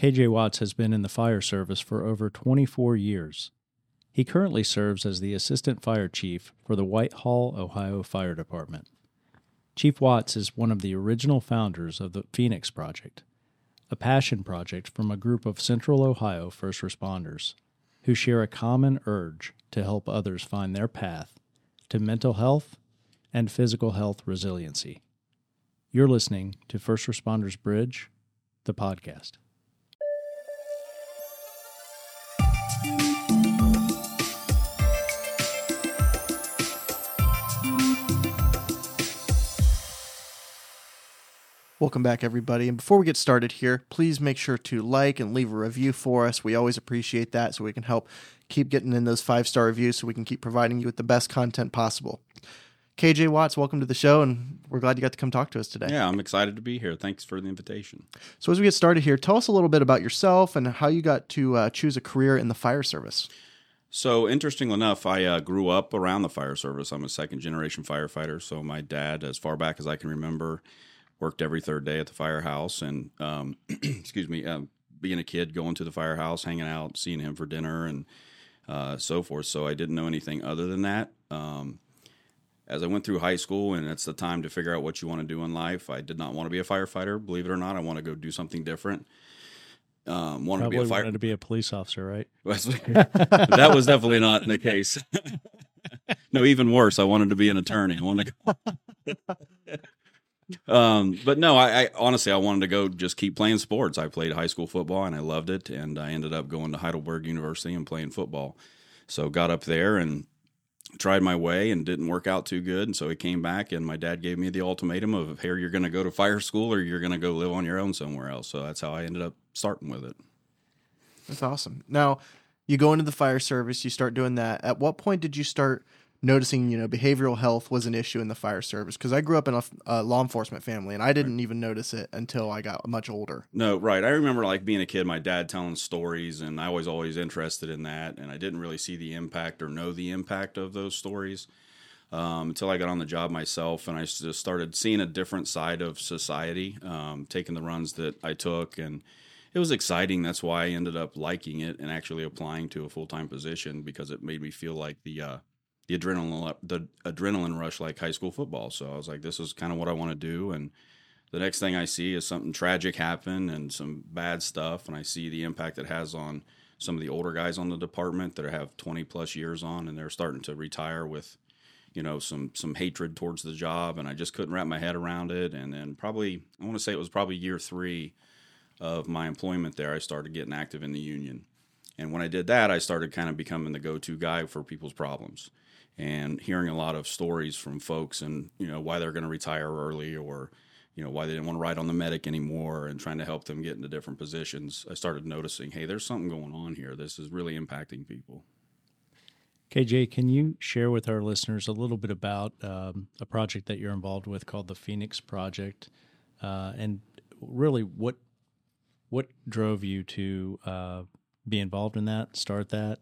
KJ Watts has been in the fire service for over 24 years. He currently serves as the Assistant Fire Chief for the Whitehall, Ohio Fire Department. Chief Watts is one of the original founders of the Phoenix Project, a passion project from a group of Central Ohio first responders who share a common urge to help others find their path to mental health and physical health resiliency. You're listening to First Responders Bridge, the podcast. Welcome back, everybody. And before we get started here, please make sure to like and leave a review for us. We always appreciate that so we can help keep getting in those five star reviews so we can keep providing you with the best content possible. KJ Watts, welcome to the show, and we're glad you got to come talk to us today. Yeah, I'm excited to be here. Thanks for the invitation. So, as we get started here, tell us a little bit about yourself and how you got to uh, choose a career in the fire service. So, interestingly enough, I uh, grew up around the fire service. I'm a second generation firefighter. So, my dad, as far back as I can remember, worked every third day at the firehouse. And, um, excuse me, um, being a kid, going to the firehouse, hanging out, seeing him for dinner, and uh, so forth. So, I didn't know anything other than that. Um, as I went through high school and it's the time to figure out what you want to do in life, I did not want to be a firefighter. Believe it or not, I want to go do something different. Um, wanted Probably to be a fire. Wanted to be a police officer, right? that was definitely not the case. no, even worse. I wanted to be an attorney. I wanted to. Go... um, but no, I, I, honestly I wanted to go just keep playing sports. I played high school football and I loved it, and I ended up going to Heidelberg University and playing football. So got up there and tried my way and didn't work out too good. And so he came back, and my dad gave me the ultimatum of, "Here, you're going to go to fire school, or you're going to go live on your own somewhere else." So that's how I ended up starting with it. That's awesome. Now, you go into the fire service, you start doing that. At what point did you start noticing you know behavioral health was an issue in the fire service because I grew up in a, a, law enforcement family and I didn't right. even notice it until I got much older. No, right. I remember like being a kid, my dad telling stories, and I was always interested in that, and I didn't really see the impact or know the impact of those stories. Um, until I got on the job myself and I just started seeing a different side of society, um, taking the runs that I took. And it was exciting. That's why I ended up liking it and actually applying to a full time position because it made me feel like the uh, the adrenaline the adrenaline rush like high school football. So I was like, this is kind of what I want to do. And the next thing I see is something tragic happen and some bad stuff, and I see the impact it has on some of the older guys on the department that have 20 plus years on, and they're starting to retire with you know some some hatred towards the job and i just couldn't wrap my head around it and then probably i want to say it was probably year three of my employment there i started getting active in the union and when i did that i started kind of becoming the go-to guy for people's problems and hearing a lot of stories from folks and you know why they're going to retire early or you know why they didn't want to ride on the medic anymore and trying to help them get into different positions. I started noticing hey there's something going on here. This is really impacting people. Kj can you share with our listeners a little bit about um, a project that you're involved with called the phoenix project? Uh, and really what what drove you to uh, be involved in that start that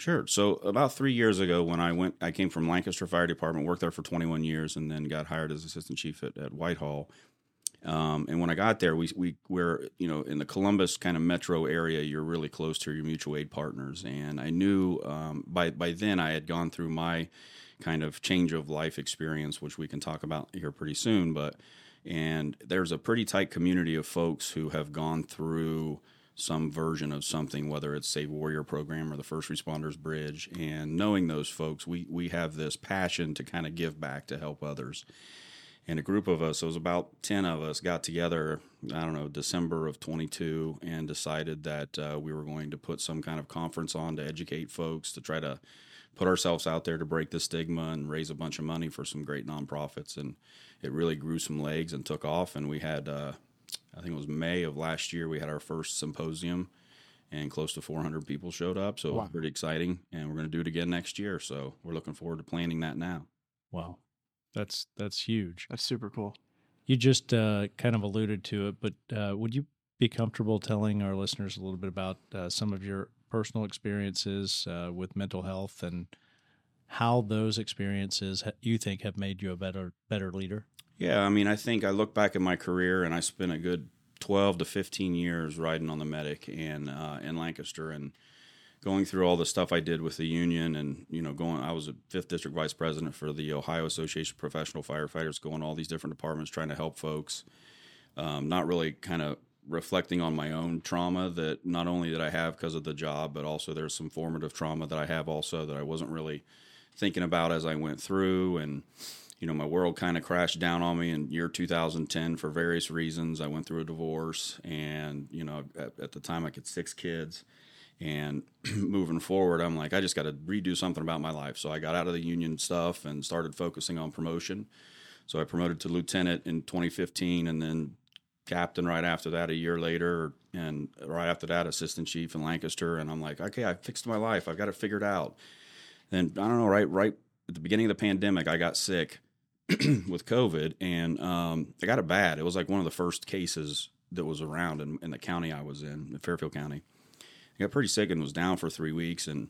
Sure. So about three years ago, when I went, I came from Lancaster Fire Department, worked there for 21 years, and then got hired as assistant chief at, at Whitehall. Um, and when I got there, we we were you know in the Columbus kind of metro area. You're really close to your mutual aid partners, and I knew um, by by then I had gone through my kind of change of life experience, which we can talk about here pretty soon. But and there's a pretty tight community of folks who have gone through some version of something, whether it's Save Warrior program or the First Responders Bridge. And knowing those folks, we we have this passion to kind of give back to help others. And a group of us, it was about ten of us, got together. I don't know, December of 22, and decided that uh, we were going to put some kind of conference on to educate folks to try to put ourselves out there to break the stigma and raise a bunch of money for some great nonprofits. And it really grew some legs and took off. And we had uh, I think it was May of last year, we had our first symposium and close to 400 people showed up. So wow. pretty exciting. And we're going to do it again next year. So we're looking forward to planning that now. Wow. That's, that's huge. That's super cool. You just uh, kind of alluded to it, but uh, would you be comfortable telling our listeners a little bit about uh, some of your personal experiences uh, with mental health and how those experiences you think have made you a better better leader? Yeah, I mean, I think I look back at my career and I spent a good 12 to 15 years riding on the medic and uh, in Lancaster and going through all the stuff I did with the union and you know going I was a fifth district vice president for the Ohio Association of Professional Firefighters going all these different departments trying to help folks um, not really kind of reflecting on my own trauma that not only did I have because of the job but also there's some formative trauma that I have also that I wasn't really thinking about as I went through and you know my world kind of crashed down on me in year 2010 for various reasons I went through a divorce and you know at, at the time I had six kids and moving forward, I'm like, I just got to redo something about my life. So I got out of the union stuff and started focusing on promotion. So I promoted to lieutenant in 2015 and then captain right after that a year later. And right after that, assistant chief in Lancaster. And I'm like, okay, I fixed my life. I've got it figured out. Then I don't know, right, right at the beginning of the pandemic, I got sick with COVID and um, I got it bad. It was like one of the first cases that was around in, in the county I was in, in Fairfield County I got pretty sick and was down for three weeks. And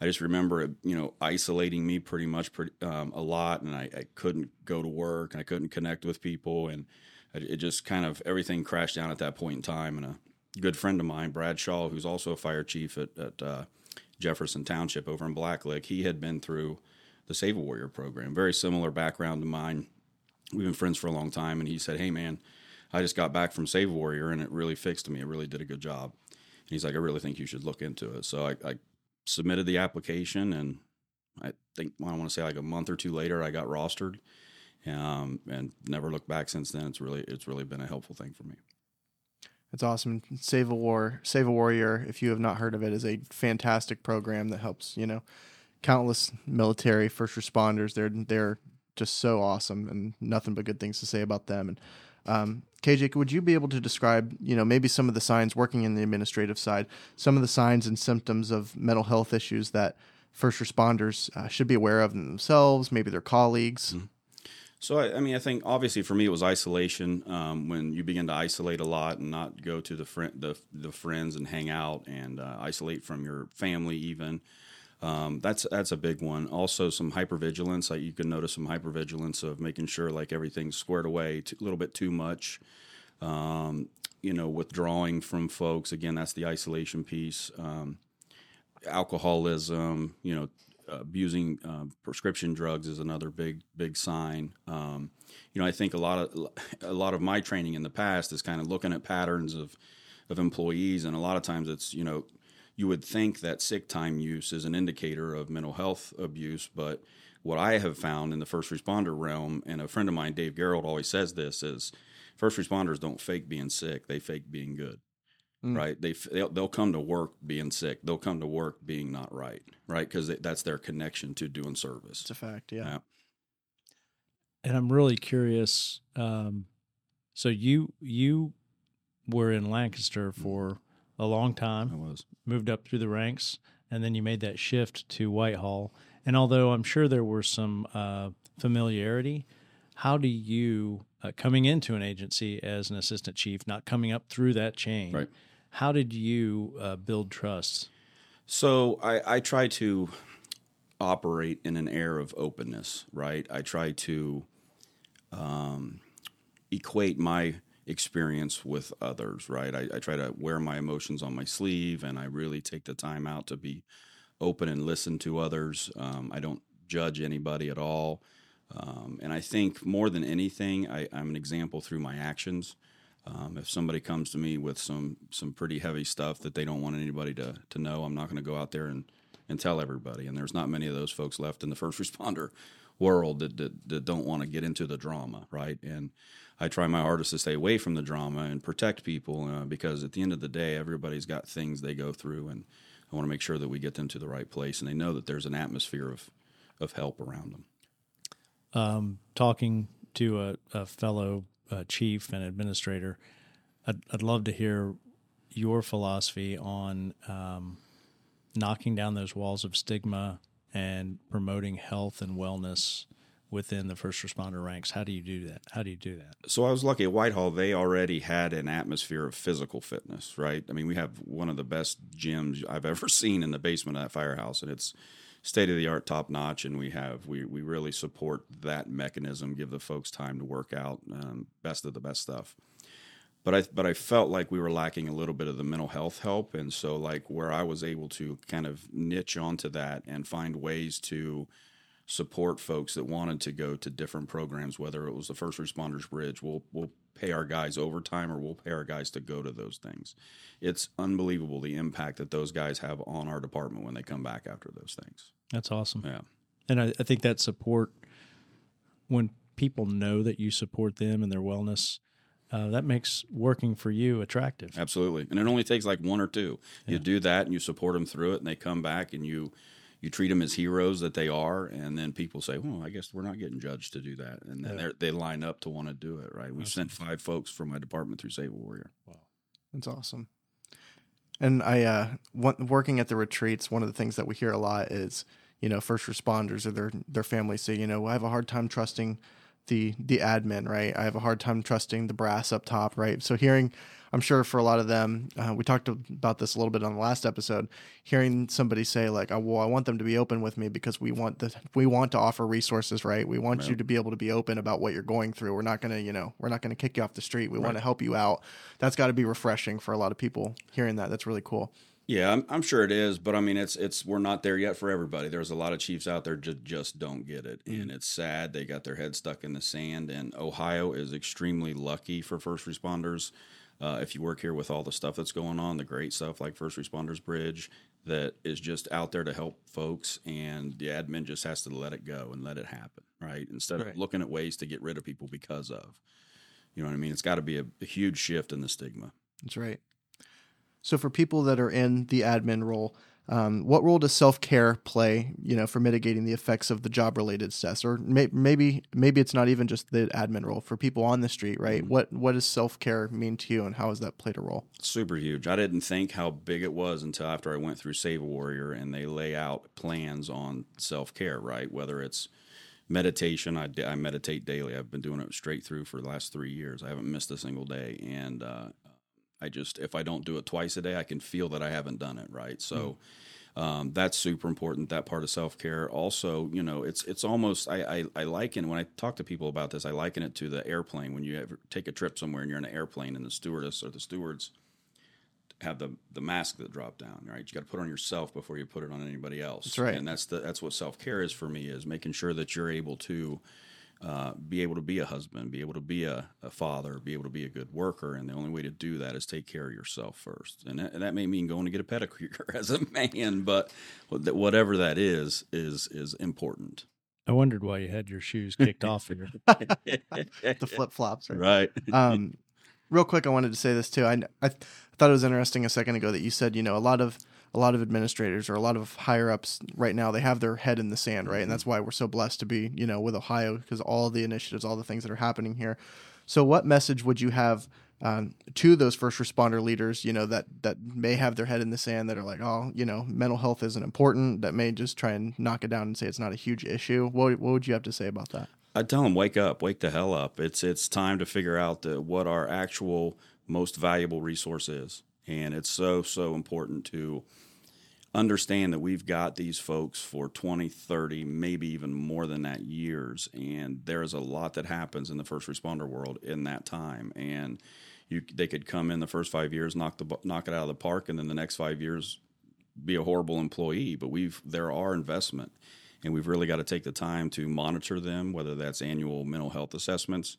I just remember it, you know, isolating me pretty much pretty, um, a lot. And I, I, couldn't go to work and I couldn't connect with people. And it just kind of everything crashed down at that point in time. And a good friend of mine, Brad Shaw, who's also a fire chief at, at uh, Jefferson Township over in Blacklick, he had been through the Save a Warrior program, very similar background to mine. We've been friends for a long time. And he said, Hey, man, I just got back from Save a Warrior and it really fixed me. It really did a good job And he's like, I really think you should look into it. So I, I submitted the application, and I think well, I want to say like a month or two later, I got rostered, um, and never looked back since then. It's really it's really been a helpful thing for me. That's awesome. Save a War, Save a Warrior. If you have not heard of it, is a fantastic program that helps you know countless military first responders. They're they're just so awesome, and nothing but good things to say about them. And um, KJ, would you be able to describe, you know, maybe some of the signs working in the administrative side, some of the signs and symptoms of mental health issues that first responders uh, should be aware of themselves, maybe their colleagues? Mm-hmm. So, I, I, mean, I think obviously for me it was isolation. Um, when you begin to isolate a lot and not go to the friend, the, the friends and hang out and uh, isolate from your family, even um, that's that's a big one. Also, some hypervigilance. Like you can notice some hypervigilance of making sure like everything's squared away a little bit too much. Um, you know, withdrawing from folks. Again, that's the isolation piece. Um, alcoholism. You know, abusing uh, prescription drugs is another big big sign. Um, you know, I think a lot of a lot of my training in the past is kind of looking at patterns of of employees, and a lot of times it's you know you would think that sick time use is an indicator of mental health abuse, but what I have found in the first responder realm, and a friend of mine, Dave Gerald, always says this: is first responders don't fake being sick; they fake being good. Mm. Right? They they'll, they'll, come to work being sick. They'll come to work being not right. Right? Because that's their connection to doing service. It's a fact. Yeah. yeah. And I'm really curious. Um, so you you were in Lancaster mm. for a long time. I was moved up through the ranks, and then you made that shift to Whitehall. And although I'm sure there were some uh, familiarity, how do you uh, coming into an agency as an assistant chief, not coming up through that chain? Right. How did you uh, build trust? So I, I try to operate in an air of openness, right? I try to um, equate my experience with others, right? I, I, try to wear my emotions on my sleeve and I really take the time out to be open and listen to others. Um, I don't judge anybody at all. Um, and I think more than anything, I, am an example through my actions. Um, if somebody comes to me with some some pretty heavy stuff that they don't want anybody to to know, I'm not going to go out there and and tell everybody. And there's not many of those folks left in the first responder world that, that, that don't want to get into the drama, right? And I try my hardest to stay away from the drama and protect people uh, because at the end of the day, everybody's got things they go through, and I want to make sure that we get them to the right place and they know that there's an atmosphere of of help around them. Um, talking to a, a fellow uh, chief and administrator, I'd, I'd, love to hear your philosophy on um, knocking down those walls of stigma and promoting health and wellness within the first responder ranks. How do you do that? How do you do that? So I was lucky at Whitehall. They already had an atmosphere of physical fitness, right? I mean, we have one of the best gyms I've ever seen in the basement of that firehouse, and it's state of the art, top notch. And we have we we really support that mechanism. Give the folks time to work out, um, best of the best stuff. but I but I felt like we were lacking a little bit of the mental health help, and so like where I was able to kind of niche onto that and find ways to support folks that wanted to go to different programs, whether it was the first responders bridge, we'll we'll pay our guys overtime or we'll pay our guys to go to those things. It's unbelievable the impact that those guys have on our department when they come back after those things. That's awesome. Yeah. And I, I think that support, when people know that you support them and their wellness, uh, that makes working for you attractive. Absolutely. And it only takes like one or two. You do that and you support them through it and they come back and you you treat them as heroes that they are and then people say, "Well, I guess we're not getting judged to do that." And then Yeah. they they line up to want to do it, right? We've sent 5 folks from my department through Save a Warrior. Wow, that's awesome. And I, uh, one, working at the retreats, one of the things that we hear a lot is, you know, first responders or their their families say, you know, I have a hard time trusting the the admin, right? I have a hard time trusting the brass up top, right? So hearing, I'm sure for a lot of them, uh, we talked about this a little bit on the last episode. Hearing somebody say like, oh, "Well, I want them to be open with me because we want the we want to offer resources, right? We want you to be able to be open about what you're going through. We're not gonna, you know, we're not gonna kick you off the street. We want to help you out. That's got to be refreshing for a lot of people hearing that. That's really cool. Yeah, I'm, I'm sure it is, but I mean, it's it's we're not there yet for everybody. There's a lot of chiefs out there just just don't get it, and it's sad. They got their head stuck in the sand. And Ohio is extremely lucky for first responders. Uh, if you work here with all the stuff that's going on, the great stuff like First Responders Bridge, that is just out there to help folks, and the admin just has to let it go and let it happen, right? Instead Right. of looking at ways to get rid of people because of, you know what I mean? It's got to be a, a huge shift in the stigma. That's right. So for people that are in the admin role, um, what role does self care play? You know, for mitigating the effects of the job related stress, or may- maybe maybe it's not even just the admin role for people on the street, right? What what does self care mean to you, and how has that played a role? super huge. I didn't think how big it was until after I went through Save a Warrior and they lay out plans on self care, right? Whether it's meditation, I, I meditate daily. I've been doing it straight through for the last three years. I haven't missed a single day. And uh, I just, if I don't do it twice a day, I can feel that I haven't done it, right? So, um, that's super important. That part of self care. Also, you know, it's it's almost I, I I liken when I talk to people about this. I liken it to the airplane when you ever take a trip somewhere and you're in an airplane and the stewardess or the stewards have the the mask that drop down. Right, you got to put it on yourself before you put it on anybody else. That's right. and that's the that's what self care is for me is making sure that you're able to. Uh, be able to be a husband, be able to be a, a father, be able to be a good worker, and the only way to do that is take care of yourself first. And that, and that may mean going to get a pedicure as a man, but whatever that is, is is important. I wondered why you had your shoes kicked off here. The flip flops, right? right? um, real quick, I wanted to say this too. I, I th- thought it was interesting a second ago that you said, you know, a lot of a lot of administrators or a lot of higher ups right now they have their head in the sand, right? And that's why we're so blessed to be, you know, with Ohio because all the initiatives, all the things that are happening here. So, what message would you have um, to those first responder leaders, you know, that that may have their head in the sand, that are like, oh, you know, mental health isn't important, that may just try and knock it down and say it's not a huge issue? What what would you have to say about that? I tell them, wake up, wake the hell up. It's it's time to figure out the, what our actual most valuable resource is, and it's so so important to understand that we've got these folks for 20 30 maybe even more than that years and there is a lot that happens in the first responder world in that time and you they could come in the first five years knock the knock it out of the park and then the next five years be a horrible employee but we've they're our investment and we've really got to take the time to monitor them whether that's annual mental health assessments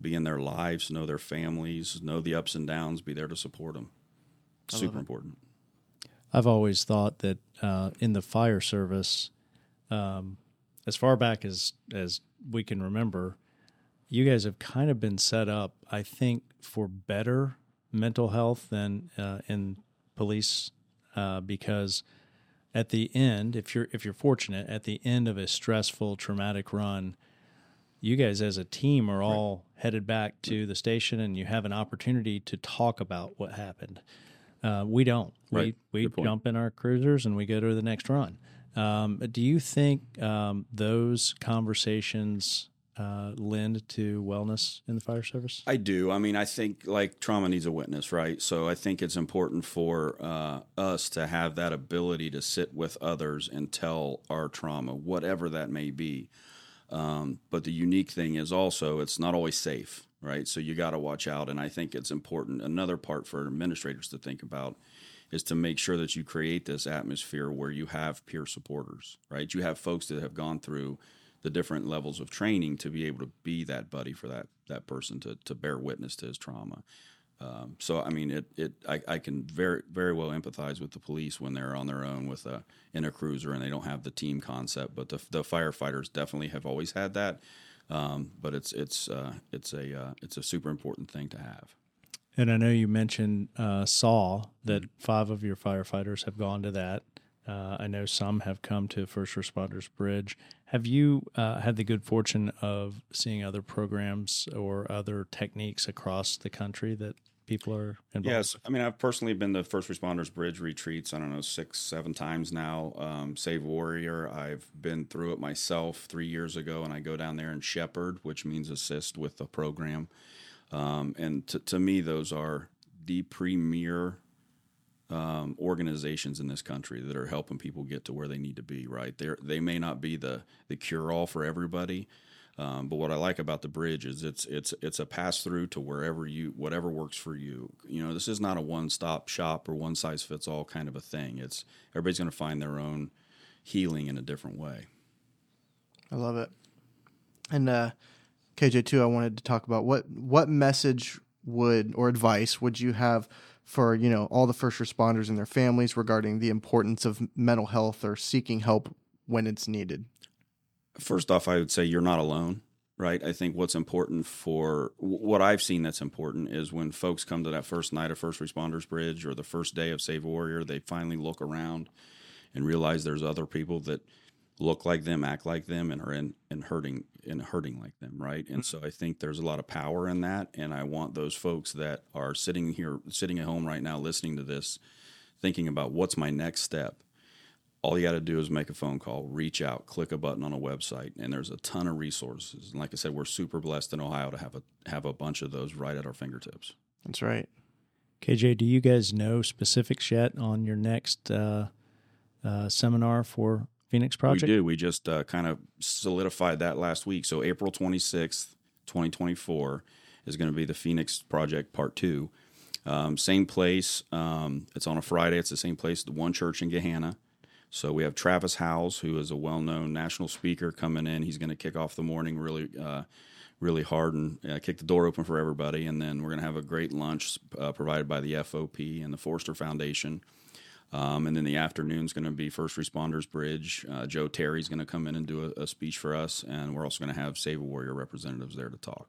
be in their lives know their families know the ups and downs be there to support them super important I've always thought that uh, in the fire service, um, as far back as as we can remember, you guys have kind of been set up, I think, for better mental health than uh, in police, uh, because at the end, if you're if you're fortunate, at the end of a stressful, traumatic run, you guys as a team are all headed back to the station, and you have an opportunity to talk about what happened. Uh, we don't. Right. We we jump in our cruisers and we go to the next run. Um, do you think um, those conversations uh, lend to wellness in the fire service? I do. I mean, I think like trauma needs a witness, right? So I think it's important for uh, us to have that ability to sit with others and tell our trauma, whatever that may be. Um, but the unique thing is also it's not always safe, right? So you got to watch out. And I think it's important. Another part for administrators to think about is to make sure that you create this atmosphere where you have peer supporters, right? You have folks that have gone through the different levels of training to be able to be that buddy for that that person to to bear witness to his trauma. Um, so I mean, it it I, I, can very very well empathize with the police when they're on their own with a in a cruiser and they don't have the team concept. But the the firefighters definitely have always had that. Um, but it's it's uh, it's a uh, it's a super important thing to have. And I know you mentioned uh, SAW that five of your firefighters have gone to that. Uh, I know some have come to First Responders Bridge. Have you uh, had the good fortune of seeing other programs or other techniques across the country that people are involved? Yes, I mean I've personally been to First Responders Bridge retreats. I don't know six, seven times now. Um, Save Warrior, I've been through it myself three years ago, and I go down there and shepherd, which means assist with the program. Um, and to, to me, those are the premier um, organizations in this country that are helping people get to where they need to be. Right, they they may not be the the cure all for everybody, um, but what I like about the bridge is it's it's it's a pass through to wherever you whatever works for you. You know, this is not a one stop shop or one size fits all kind of a thing. It's everybody's going to find their own healing in a different way. I love it. And uh, KJ too, I wanted to talk about what what message would or advice would you have for you know all the first responders and their families regarding the importance of mental health or seeking help when it's needed? First off, I would say you're not alone, right? I think what's important for what I've seen that's important is when folks come to that first night of First Responders Bridge or the first day of Save Warrior, they finally look around and realize there's other people that look like them, act like them, and are in and hurting and hurting like them, right? And mm-hmm. so I think there's a lot of power in that, and I want those folks that are sitting here, sitting at home right now, listening to this, thinking about what's my next step. All you got to do is make a phone call, reach out, click a button on a website, and there's a ton of resources. And like I said, we're super blessed in Ohio to have a have a bunch of those right at our fingertips. That's right. KJ, do you guys know specifics yet on your next uh, uh, seminar for Phoenix Project? We do. We just uh, kind of solidified that last week. So April 26th, 2024 is going to be the Phoenix Project Part 2. Um, same place. Um, it's on a Friday. It's the same place, the one church in Gahanna. So we have Travis Howze, who is a well-known national speaker, coming in. He's going to kick off the morning really, uh, really hard and uh, kick the door open for everybody. And then we're going to have a great lunch uh, provided by the FOP and the Forster Foundation. Um, and then the afternoon is going to be First Responders Bridge. Uh, Joe Terry's going to come in and do a, a speech for us, and we're also going to have Save a Warrior representatives there to talk.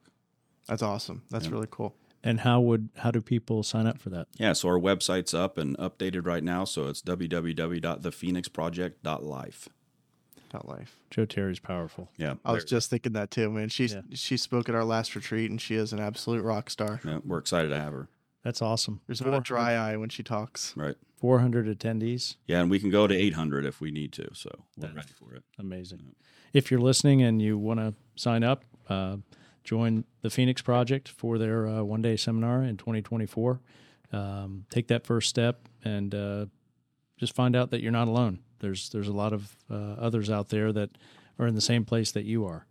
That's awesome. That's yeah. really cool. And how would how do people sign up for that? Yeah, so our website's up and updated right now. So it's www.thephoenixproject.life. Life. Joe Terry's powerful. Yeah, I was just thinking that too, man. She yeah. she spoke at our last retreat, and she is an absolute rock star. Yeah, we're excited to have her. That's awesome. There's not a dry eye when she talks. Right. 400 attendees. Yeah, and we can go to 800 if we need to. So we're That's ready for it. Amazing. Yeah. If you're listening and you want to sign up, uh, join the Phoenix Project for their uh, one day seminar in 2024. Um, take that first step and uh, just find out that you're not alone. There's there's a lot of uh, others out there that are in the same place that you are.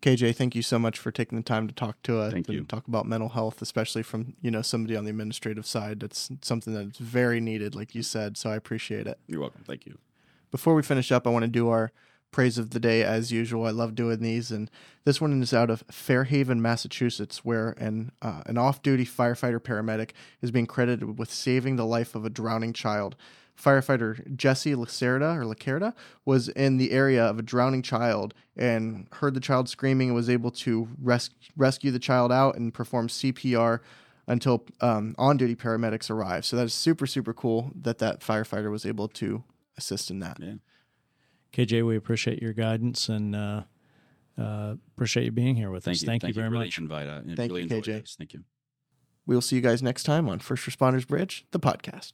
KJ, thank you so much for taking the time to talk to us thank and you. talk about mental health, especially from you know somebody on the administrative side. That's something that's very needed, like you said. So I appreciate it. You're welcome. Thank you. Before we finish up, I want to do our praise of the day as usual. I love doing these, and this one is out of Fairhaven, Massachusetts, where an uh, an off-duty firefighter paramedic is being credited with saving the life of a drowning child firefighter Jesse Lacerda or Lacerda was in the area of a drowning child and heard the child screaming and was able to res- rescue the child out and perform CPR until um, on-duty paramedics arrived. So that is super super cool that that firefighter was able to assist in that. Yeah. KJ, we appreciate your guidance and uh, uh, appreciate you being here with Thank us. You. Thank, Thank you very you much. Invite, uh, Thank really you, KJ. This. Thank you. We will see you guys next time on First Responders Bridge, the podcast.